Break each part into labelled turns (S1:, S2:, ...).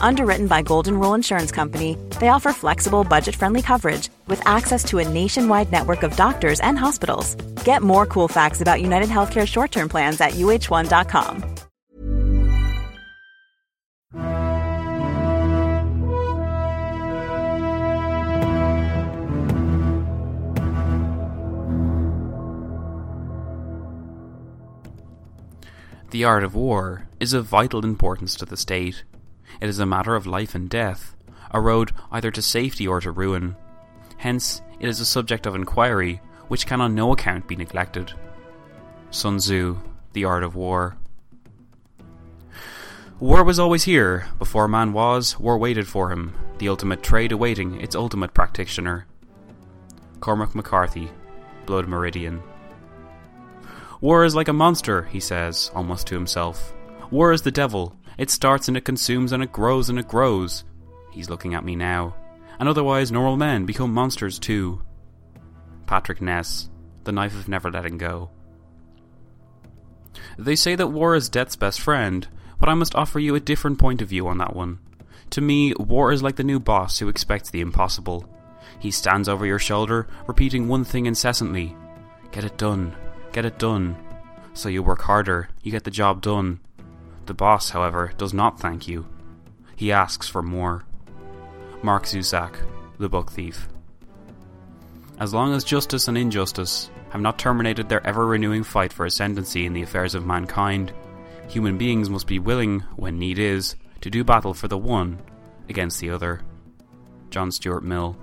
S1: Underwritten by Golden Rule Insurance Company, they offer flexible, budget friendly coverage with access to a nationwide network of doctors and hospitals. Get more cool facts about United Healthcare short term plans at uh1.com.
S2: The art of war is of vital importance to the state. It is a matter of life and death, a road either to safety or to ruin. Hence, it is a subject of inquiry which can on no account be neglected. Sun Tzu, The Art of War. War was always here. Before man was, war waited for him, the ultimate trade awaiting its ultimate practitioner. Cormac McCarthy, Blood Meridian. War is like a monster, he says, almost to himself. War is the devil. It starts and it consumes and it grows and it grows. He's looking at me now. And otherwise, normal men become monsters too. Patrick Ness, The Knife of Never Letting Go. They say that war is death's best friend, but I must offer you a different point of view on that one. To me, war is like the new boss who expects the impossible. He stands over your shoulder, repeating one thing incessantly Get it done, get it done. So you work harder, you get the job done. The boss, however, does not thank you. He asks for more. Mark Zusak, The Book Thief. As long as justice and injustice have not terminated their ever renewing fight for ascendancy in the affairs of mankind, human beings must be willing, when need is, to do battle for the one against the other. John Stuart Mill.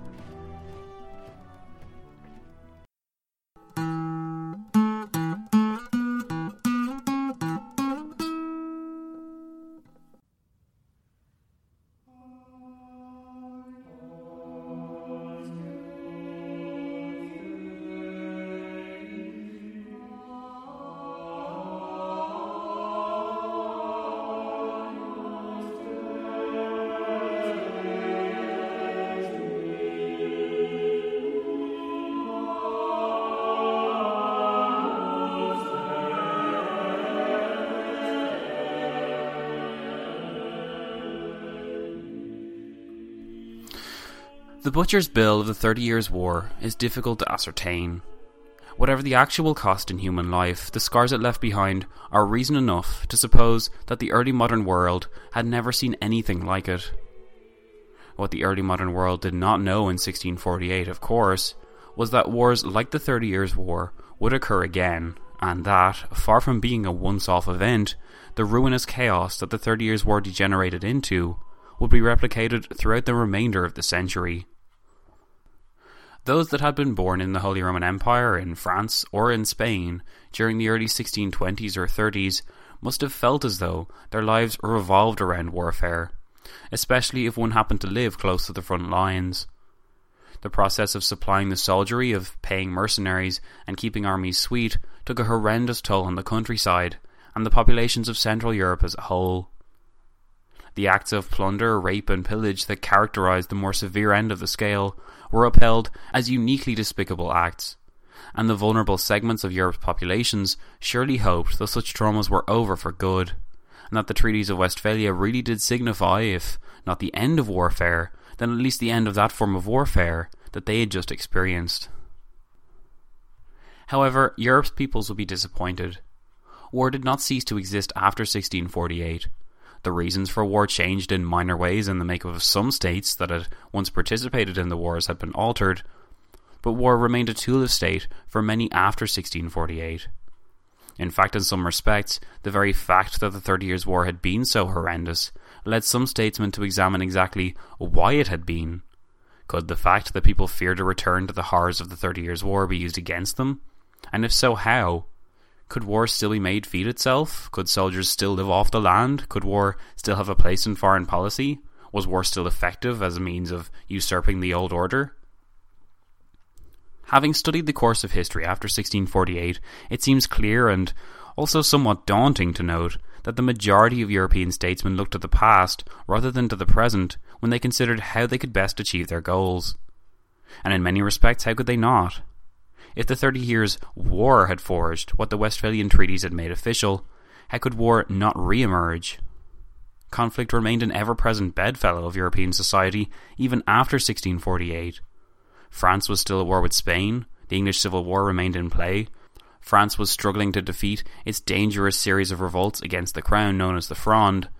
S2: The butcher's bill of the Thirty Years' War is difficult to ascertain. Whatever the actual cost in human life, the scars it left behind are reason enough to suppose that the early modern world had never seen anything like it. What the early modern world did not know in 1648, of course, was that wars like the Thirty Years' War would occur again, and that, far from being a once off event, the ruinous chaos that the Thirty Years' War degenerated into would be replicated throughout the remainder of the century. Those that had been born in the Holy Roman Empire, in France, or in Spain during the early 1620s or 30s must have felt as though their lives revolved around warfare, especially if one happened to live close to the front lines. The process of supplying the soldiery, of paying mercenaries, and keeping armies sweet took a horrendous toll on the countryside and the populations of Central Europe as a whole. The acts of plunder, rape, and pillage that characterized the more severe end of the scale were upheld as uniquely despicable acts, and the vulnerable segments of Europe's populations surely hoped that such traumas were over for good, and that the treaties of Westphalia really did signify, if not the end of warfare, then at least the end of that form of warfare that they had just experienced. However, Europe's peoples would be disappointed. War did not cease to exist after 1648. The reasons for war changed in minor ways, and the makeup of some states that had once participated in the wars had been altered, but war remained a tool of state for many after 1648. In fact, in some respects, the very fact that the Thirty Years' War had been so horrendous led some statesmen to examine exactly why it had been. Could the fact that people feared a return to the horrors of the Thirty Years' War be used against them? And if so, how? Could war still be made feed itself? Could soldiers still live off the land? Could war still have a place in foreign policy? Was war still effective as a means of usurping the old order? Having studied the course of history after 1648, it seems clear and also somewhat daunting to note that the majority of European statesmen looked to the past rather than to the present when they considered how they could best achieve their goals. And in many respects, how could they not? If the Thirty Years' War had forged what the Westphalian treaties had made official, how could war not re emerge? Conflict remained an ever present bedfellow of European society even after 1648. France was still at war with Spain, the English Civil War remained in play, France was struggling to defeat its dangerous series of revolts against the crown known as the Fronde.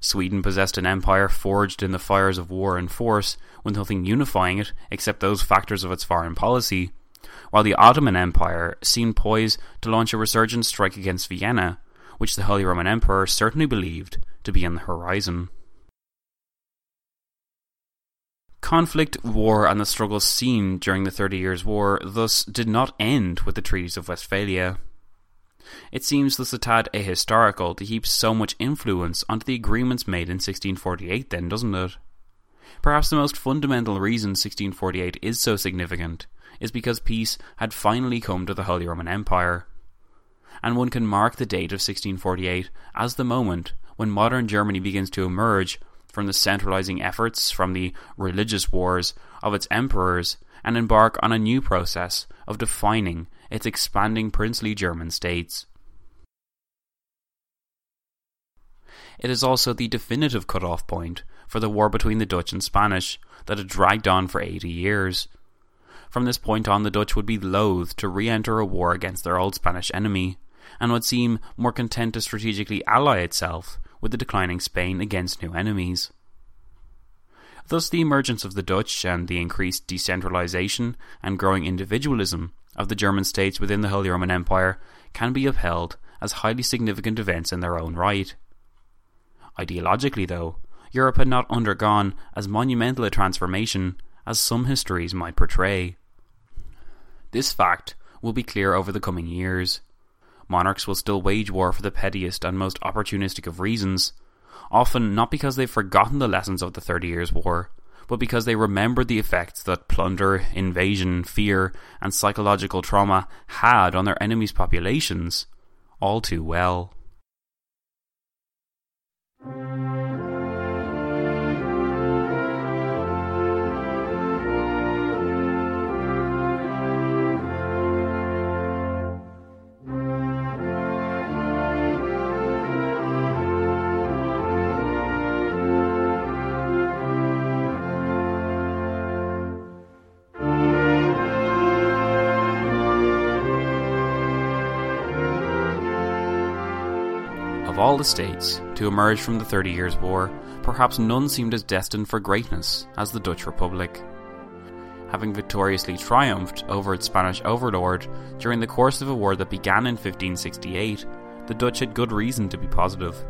S2: Sweden possessed an empire forged in the fires of war and force, with nothing unifying it except those factors of its foreign policy, while the Ottoman Empire seemed poised to launch a resurgent strike against Vienna, which the Holy Roman Emperor certainly believed to be on the horizon. Conflict, war, and the struggles seen during the Thirty Years' War thus did not end with the treaties of Westphalia. It seems thus a tad ahistorical to heap so much influence onto the agreements made in 1648, then, doesn't it? Perhaps the most fundamental reason 1648 is so significant is because peace had finally come to the Holy Roman Empire. And one can mark the date of 1648 as the moment when modern Germany begins to emerge from the centralizing efforts from the religious wars of its emperors and embark on a new process of defining its expanding princely German states. It is also the definitive cut-off point for the war between the Dutch and Spanish that had dragged on for 80 years. From this point on, the Dutch would be loath to re enter a war against their old Spanish enemy, and would seem more content to strategically ally itself with the declining Spain against new enemies. Thus, the emergence of the Dutch and the increased decentralization and growing individualism of the German states within the Holy Roman Empire can be upheld as highly significant events in their own right. Ideologically, though, Europe had not undergone as monumental a transformation as some histories might portray. This fact will be clear over the coming years. Monarchs will still wage war for the pettiest and most opportunistic of reasons, often not because they've forgotten the lessons of the Thirty Years' War, but because they remembered the effects that plunder, invasion, fear, and psychological trauma had on their enemies' populations all too well. All the states to emerge from the Thirty Years' War, perhaps none seemed as destined for greatness as the Dutch Republic. Having victoriously triumphed over its Spanish overlord during the course of a war that began in 1568, the Dutch had good reason to be positive.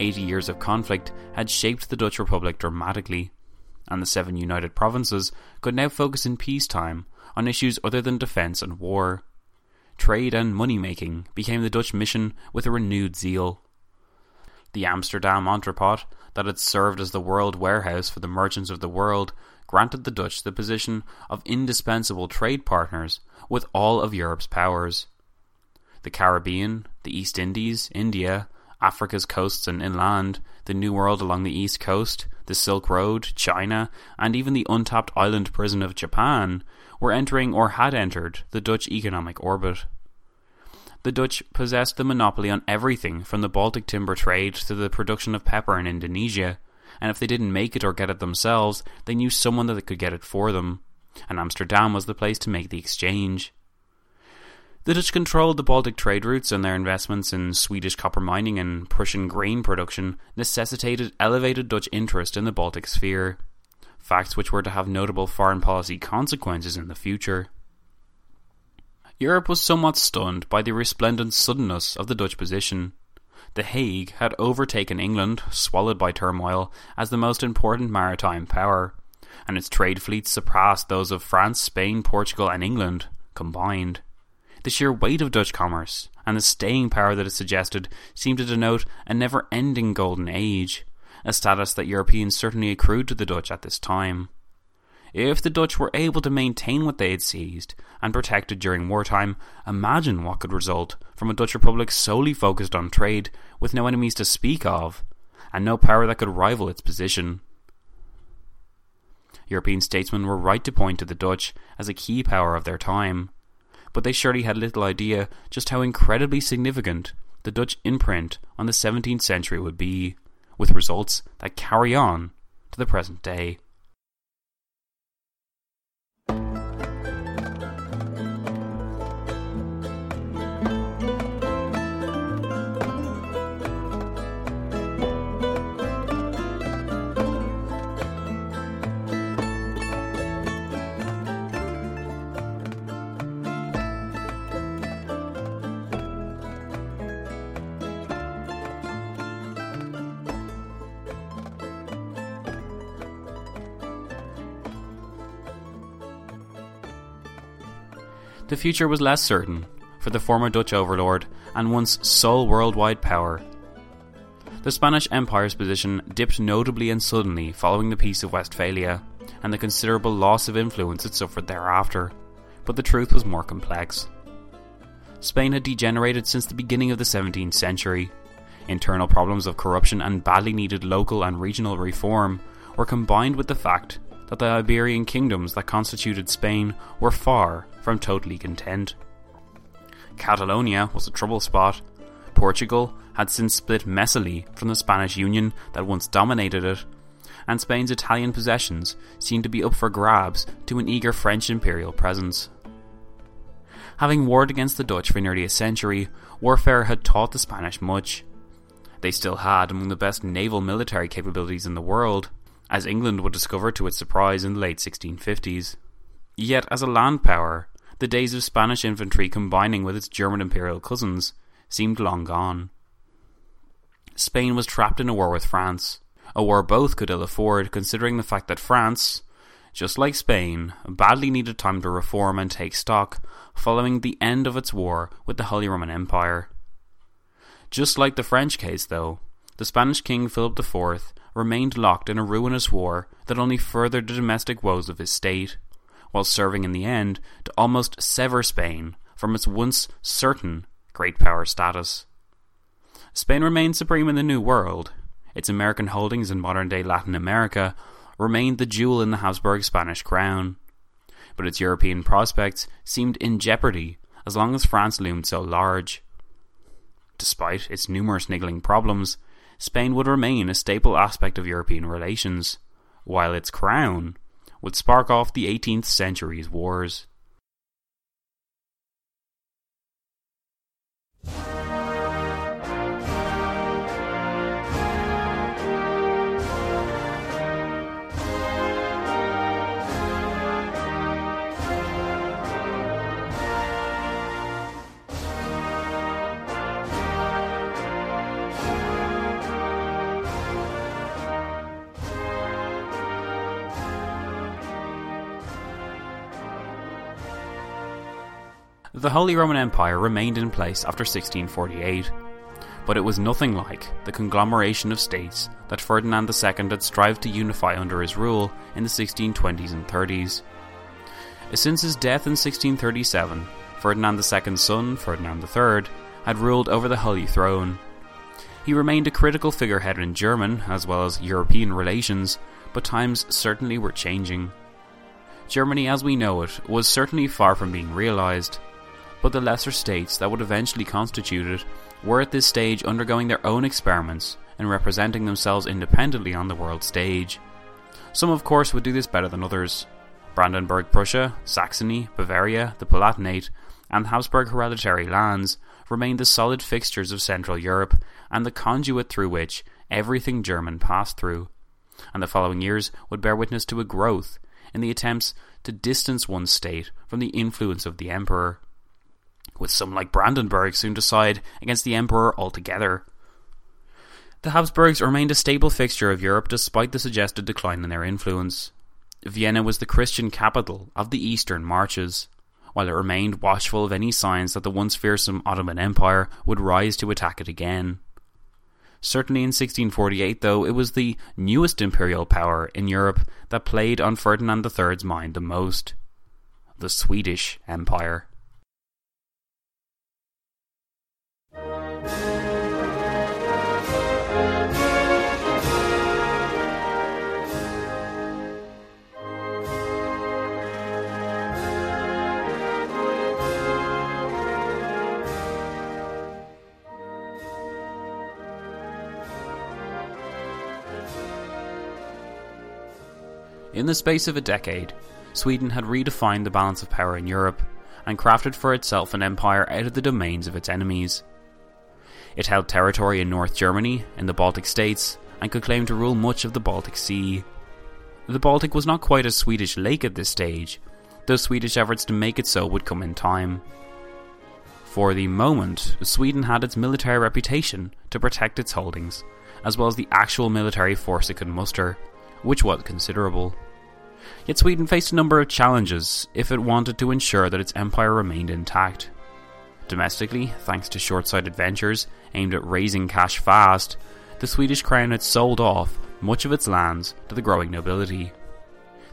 S2: Eighty years of conflict had shaped the Dutch Republic dramatically, and the seven united provinces could now focus in peacetime on issues other than defence and war trade and money making became the Dutch mission with a renewed zeal. The Amsterdam entrepot that had served as the world warehouse for the merchants of the world granted the Dutch the position of indispensable trade partners with all of Europe's powers. The Caribbean, the East Indies, India, Africa's coasts and inland, the New World along the east coast, the Silk Road, China, and even the untapped island prison of Japan were entering or had entered the Dutch economic orbit. The Dutch possessed the monopoly on everything from the Baltic timber trade to the production of pepper in Indonesia, and if they didn't make it or get it themselves, they knew someone that could get it for them, and Amsterdam was the place to make the exchange. The Dutch controlled the Baltic trade routes, and their investments in Swedish copper mining and Prussian grain production necessitated elevated Dutch interest in the Baltic sphere, facts which were to have notable foreign policy consequences in the future. Europe was somewhat stunned by the resplendent suddenness of the Dutch position. The Hague had overtaken England, swallowed by turmoil, as the most important maritime power, and its trade fleets surpassed those of France, Spain, Portugal, and England combined. The sheer weight of Dutch commerce and the staying power that it suggested seemed to denote a never ending golden age, a status that Europeans certainly accrued to the Dutch at this time. If the Dutch were able to maintain what they had seized and protected during wartime, imagine what could result from a Dutch Republic solely focused on trade, with no enemies to speak of, and no power that could rival its position. European statesmen were right to point to the Dutch as a key power of their time, but they surely had little idea just how incredibly significant the Dutch imprint on the 17th century would be, with results that carry on to the present day. The future was less certain for the former Dutch overlord and once sole worldwide power. The Spanish Empire's position dipped notably and suddenly following the Peace of Westphalia and the considerable loss of influence it suffered thereafter, but the truth was more complex. Spain had degenerated since the beginning of the 17th century. Internal problems of corruption and badly needed local and regional reform were combined with the fact that the Iberian kingdoms that constituted Spain were far from totally content. Catalonia was a trouble spot. Portugal had since split messily from the Spanish Union that once dominated it, and Spain's Italian possessions seemed to be up for grabs to an eager French imperial presence. Having warred against the Dutch for nearly a century, warfare had taught the Spanish much. They still had among the best naval military capabilities in the world, as England would discover to its surprise in the late 1650s. Yet, as a land power, the days of Spanish infantry combining with its German imperial cousins seemed long gone. Spain was trapped in a war with France, a war both could ill afford considering the fact that France, just like Spain, badly needed time to reform and take stock following the end of its war with the Holy Roman Empire. Just like the French case, though, the Spanish king Philip IV remained locked in a ruinous war that only furthered the domestic woes of his state, while serving in the end to almost sever Spain from its once certain great power status. Spain remained supreme in the New World. Its American holdings in modern day Latin America remained the jewel in the Habsburg Spanish crown. But its European prospects seemed in jeopardy as long as France loomed so large. Despite its numerous niggling problems, Spain would remain a staple aspect of European relations, while its crown would spark off the 18th century's wars. The Holy Roman Empire remained in place after 1648, but it was nothing like the conglomeration of states that Ferdinand II had strived to unify under his rule in the 1620s and 30s. Since his death in 1637, Ferdinand II's son, Ferdinand III, had ruled over the Holy Throne. He remained a critical figurehead in German as well as European relations, but times certainly were changing. Germany as we know it was certainly far from being realised, but the lesser states that would eventually constitute it were at this stage undergoing their own experiments and representing themselves independently on the world stage. Some, of course, would do this better than others. Brandenburg Prussia, Saxony, Bavaria, the Palatinate, and the Habsburg hereditary lands remained the solid fixtures of Central Europe and the conduit through which everything German passed through. And the following years would bear witness to a growth in the attempts to distance one state from the influence of the emperor, with some like Brandenburg soon to side against the emperor altogether. The Habsburgs remained a stable fixture of Europe despite the suggested decline in their influence. Vienna was the Christian capital of the Eastern Marches, while it remained watchful of any signs that the once fearsome Ottoman Empire would rise to attack it again. Certainly in 1648, though, it was the newest imperial power in Europe that played on Ferdinand III's mind the most the Swedish Empire. In the space of a decade, Sweden had redefined the balance of power in Europe and crafted for itself an empire out of the domains of its enemies. It held territory in North Germany, in the Baltic states, and could claim to rule much of the Baltic Sea. The Baltic was not quite a Swedish lake at this stage, though Swedish efforts to make it so would come in time. For the moment, Sweden had its military reputation to protect its holdings, as well as the actual military force it could muster, which was considerable. Yet Sweden faced a number of challenges if it wanted to ensure that its empire remained intact. Domestically, thanks to short sighted ventures aimed at raising cash fast, the Swedish crown had sold off much of its lands to the growing nobility.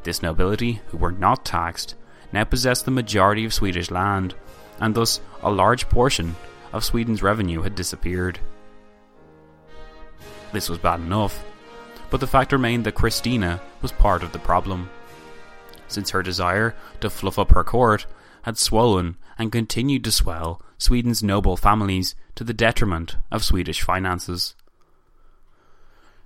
S2: This nobility, who were not taxed, now possessed the majority of Swedish land, and thus a large portion of Sweden's revenue had disappeared. This was bad enough, but the fact remained that Christina was part of the problem since her desire to fluff up her court had swollen and continued to swell Sweden's noble families to the detriment of Swedish finances.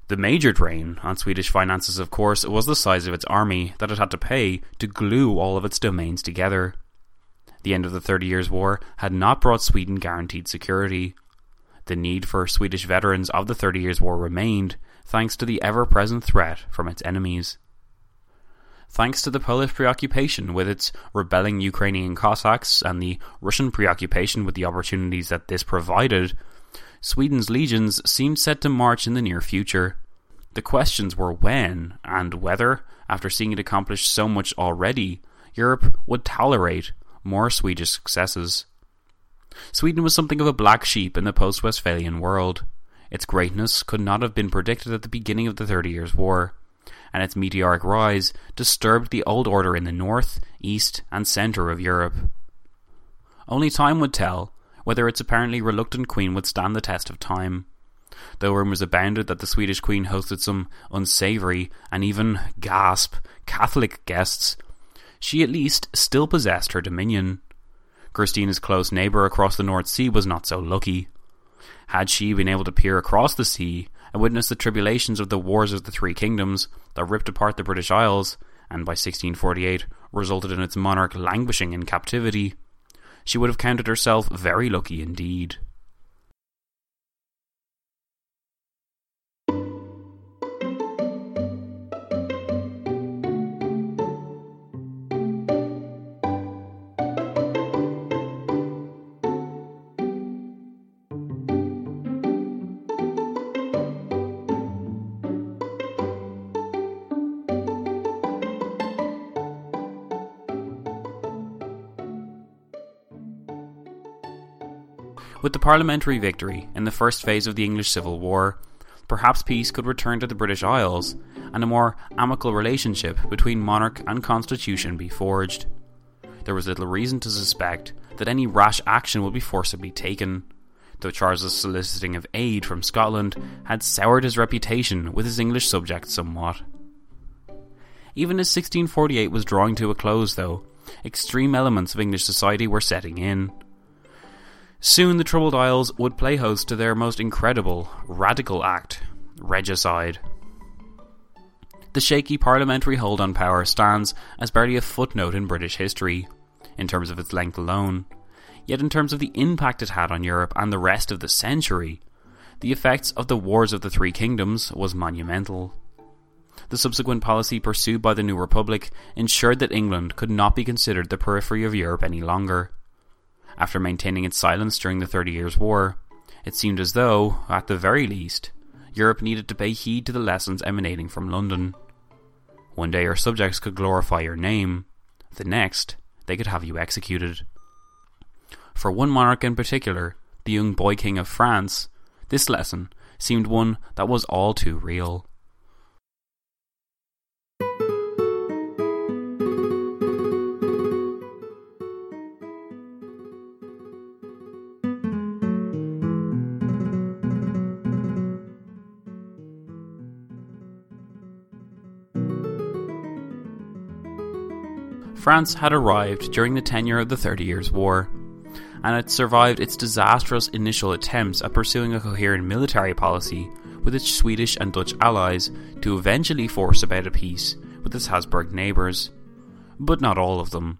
S2: The major drain on Swedish finances, of course, was the size of its army that it had to pay to glue all of its domains together. The end of the Thirty Years' War had not brought Sweden guaranteed security. The need for Swedish veterans of the Thirty Years' War remained, thanks to the ever present threat from its enemies thanks to the Polish preoccupation with its rebelling Ukrainian Cossacks and the Russian preoccupation with the opportunities that this provided, Sweden's legions seemed set to march in the near future. The questions were when and whether, after seeing it accomplish so much already, Europe would tolerate more Swedish successes. Sweden was something of a black sheep in the post Westphalian world. Its greatness could not have been predicted at the beginning of the Thirty Years' War and its meteoric rise disturbed the old order in the north, east, and centre of Europe. Only time would tell whether its apparently reluctant queen would stand the test of time. Though rumours abounded that the Swedish queen hosted some unsavoury and even, gasp, Catholic guests, she at least still possessed her dominion. Christina's close neighbour across the North Sea was not so lucky. Had she been able to peer across the sea and witness the tribulations of the Wars of the Three Kingdoms that ripped apart the British Isles, and by 1648 resulted in its monarch languishing in captivity, she would have counted herself very lucky indeed. With the parliamentary victory in the first phase of the English Civil War, perhaps peace could return to the British Isles and a more amicable relationship between monarch and constitution be forged. There was little reason to suspect that any rash action would be forcibly taken, though Charles's soliciting of aid from Scotland had soured his reputation with his English subjects somewhat. Even as 1648 was drawing to a close, though, extreme elements of English society were setting in. Soon the Troubled Isles would play host to their most incredible, radical act regicide. The shaky parliamentary hold on power stands as barely a footnote in British history, in terms of its length alone, Yet, in terms of the impact it had on Europe and the rest of the century, the effects of the Wars of the Three Kingdoms was monumental. The subsequent policy pursued by the new republic ensured that England could not be considered the periphery of Europe any longer. After maintaining its silence during the Thirty Years' War, it seemed as though, at the very least, Europe needed to pay heed to the lessons emanating from London. One day your subjects could glorify your name, the next, they could have you executed. For one monarch in particular, the young boy king of France, this lesson seemed one that was all too real. France had arrived during the tenure of the Thirty Years' War, and had survived its disastrous initial attempts at pursuing a coherent military policy with its Swedish and Dutch allies to eventually force about a peace with its Habsburg neighbours. But not all of them.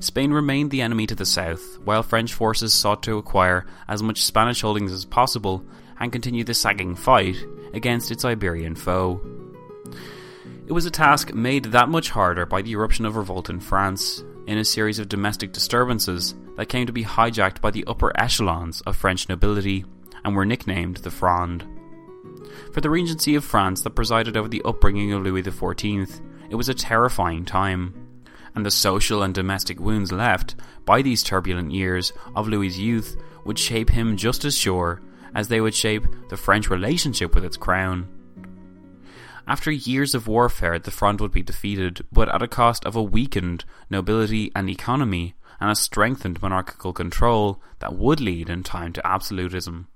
S2: Spain remained the enemy to the south, while French forces sought to acquire as much Spanish holdings as possible and continue the sagging fight against its Iberian foe. It was a task made that much harder by the eruption of revolt in France, in a series of domestic disturbances that came to be hijacked by the upper echelons of French nobility and were nicknamed the Fronde. For the Regency of France that presided over the upbringing of Louis XIV, it was a terrifying time, and the social and domestic wounds left by these turbulent years of Louis's youth would shape him just as sure as they would shape the French relationship with its crown. After years of warfare, the Fronde would be defeated, but at a cost of a weakened nobility and economy, and a strengthened monarchical control that would lead in time to absolutism.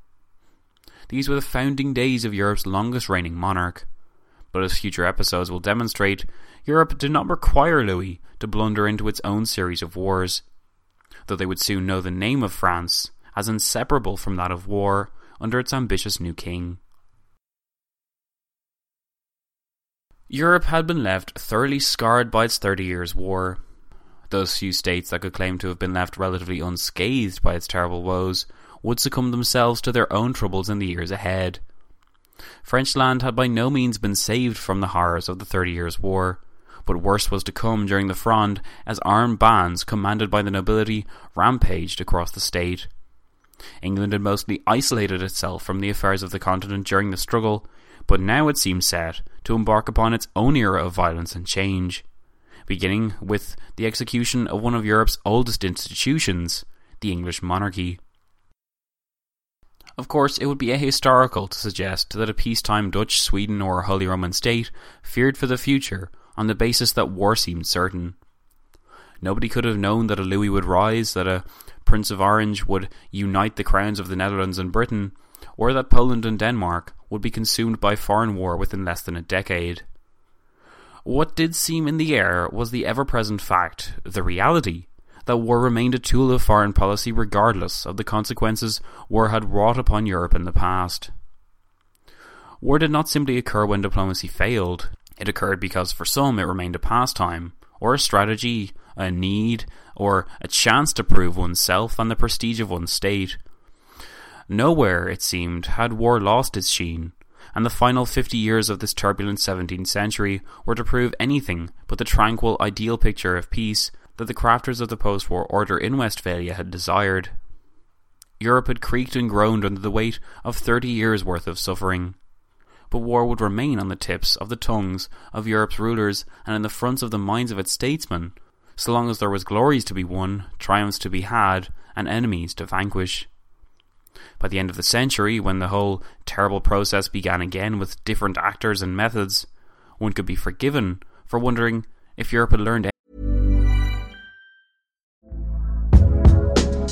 S2: These were the founding days of Europe's longest reigning monarch. But as future episodes will demonstrate, Europe did not require Louis to blunder into its own series of wars. Though they would soon know the name of France as inseparable from that of war under its ambitious new king. Europe had been left thoroughly scarred by its Thirty Years' War. Those few states that could claim to have been left relatively unscathed by its terrible woes would succumb themselves to their own troubles in the years ahead. French land had by no means been saved from the horrors of the Thirty Years' War, but worse was to come during the Fronde as armed bands commanded by the nobility rampaged across the state. England had mostly isolated itself from the affairs of the continent during the struggle, but now it seems set to embark upon its own era of violence and change, beginning with the execution of one of Europe's oldest institutions, the English monarchy. Of course, it would be ahistorical to suggest that a peacetime Dutch, Sweden, or Holy Roman state feared for the future on the basis that war seemed certain. Nobody could have known that a Louis would rise, that a Prince of Orange would unite the crowns of the Netherlands and Britain, or that Poland and Denmark would be consumed by foreign war within less than a decade. What did seem in the air was the ever present fact, the reality, that war remained a tool of foreign policy regardless of the consequences war had wrought upon Europe in the past. War did not simply occur when diplomacy failed, it occurred because for some it remained a pastime, or a strategy, a need, or a chance to prove oneself and the prestige of one's state, Nowhere, it seemed, had war lost its sheen, and the final fifty years of this turbulent 17th century were to prove anything but the tranquil, ideal picture of peace that the crafters of the post war order in Westphalia had desired. Europe had creaked and groaned under the weight of thirty years' worth of suffering. But war would remain on the tips of the tongues of Europe's rulers and in the fronts of the minds of its statesmen, so long as there was glories to be won, triumphs to be had, and enemies to vanquish. By the end of the century, when the whole terrible process began again with different actors and methods, one could be forgiven for wondering if Europe had learned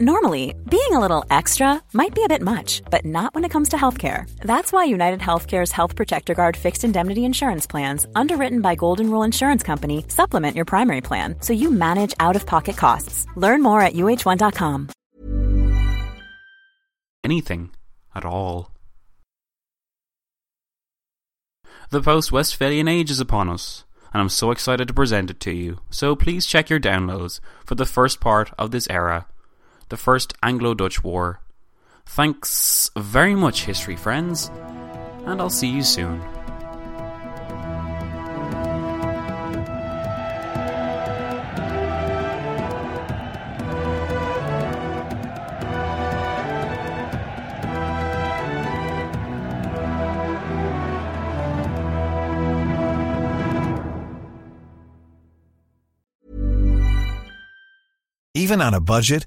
S1: Normally, being a little extra might be a bit much, but not when it comes to healthcare. That's why United Healthcare's Health Protector Guard fixed indemnity insurance plans, underwritten by Golden Rule Insurance Company, supplement your primary plan so you manage out of pocket costs. Learn more at uh1.com.
S2: Anything at all. The post Westphalian age is upon us, and I'm so excited to present it to you. So please check your downloads for the first part of this era the First Anglo Dutch War. Thanks very much, history friends, and I'll see you soon.
S3: Even on a budget,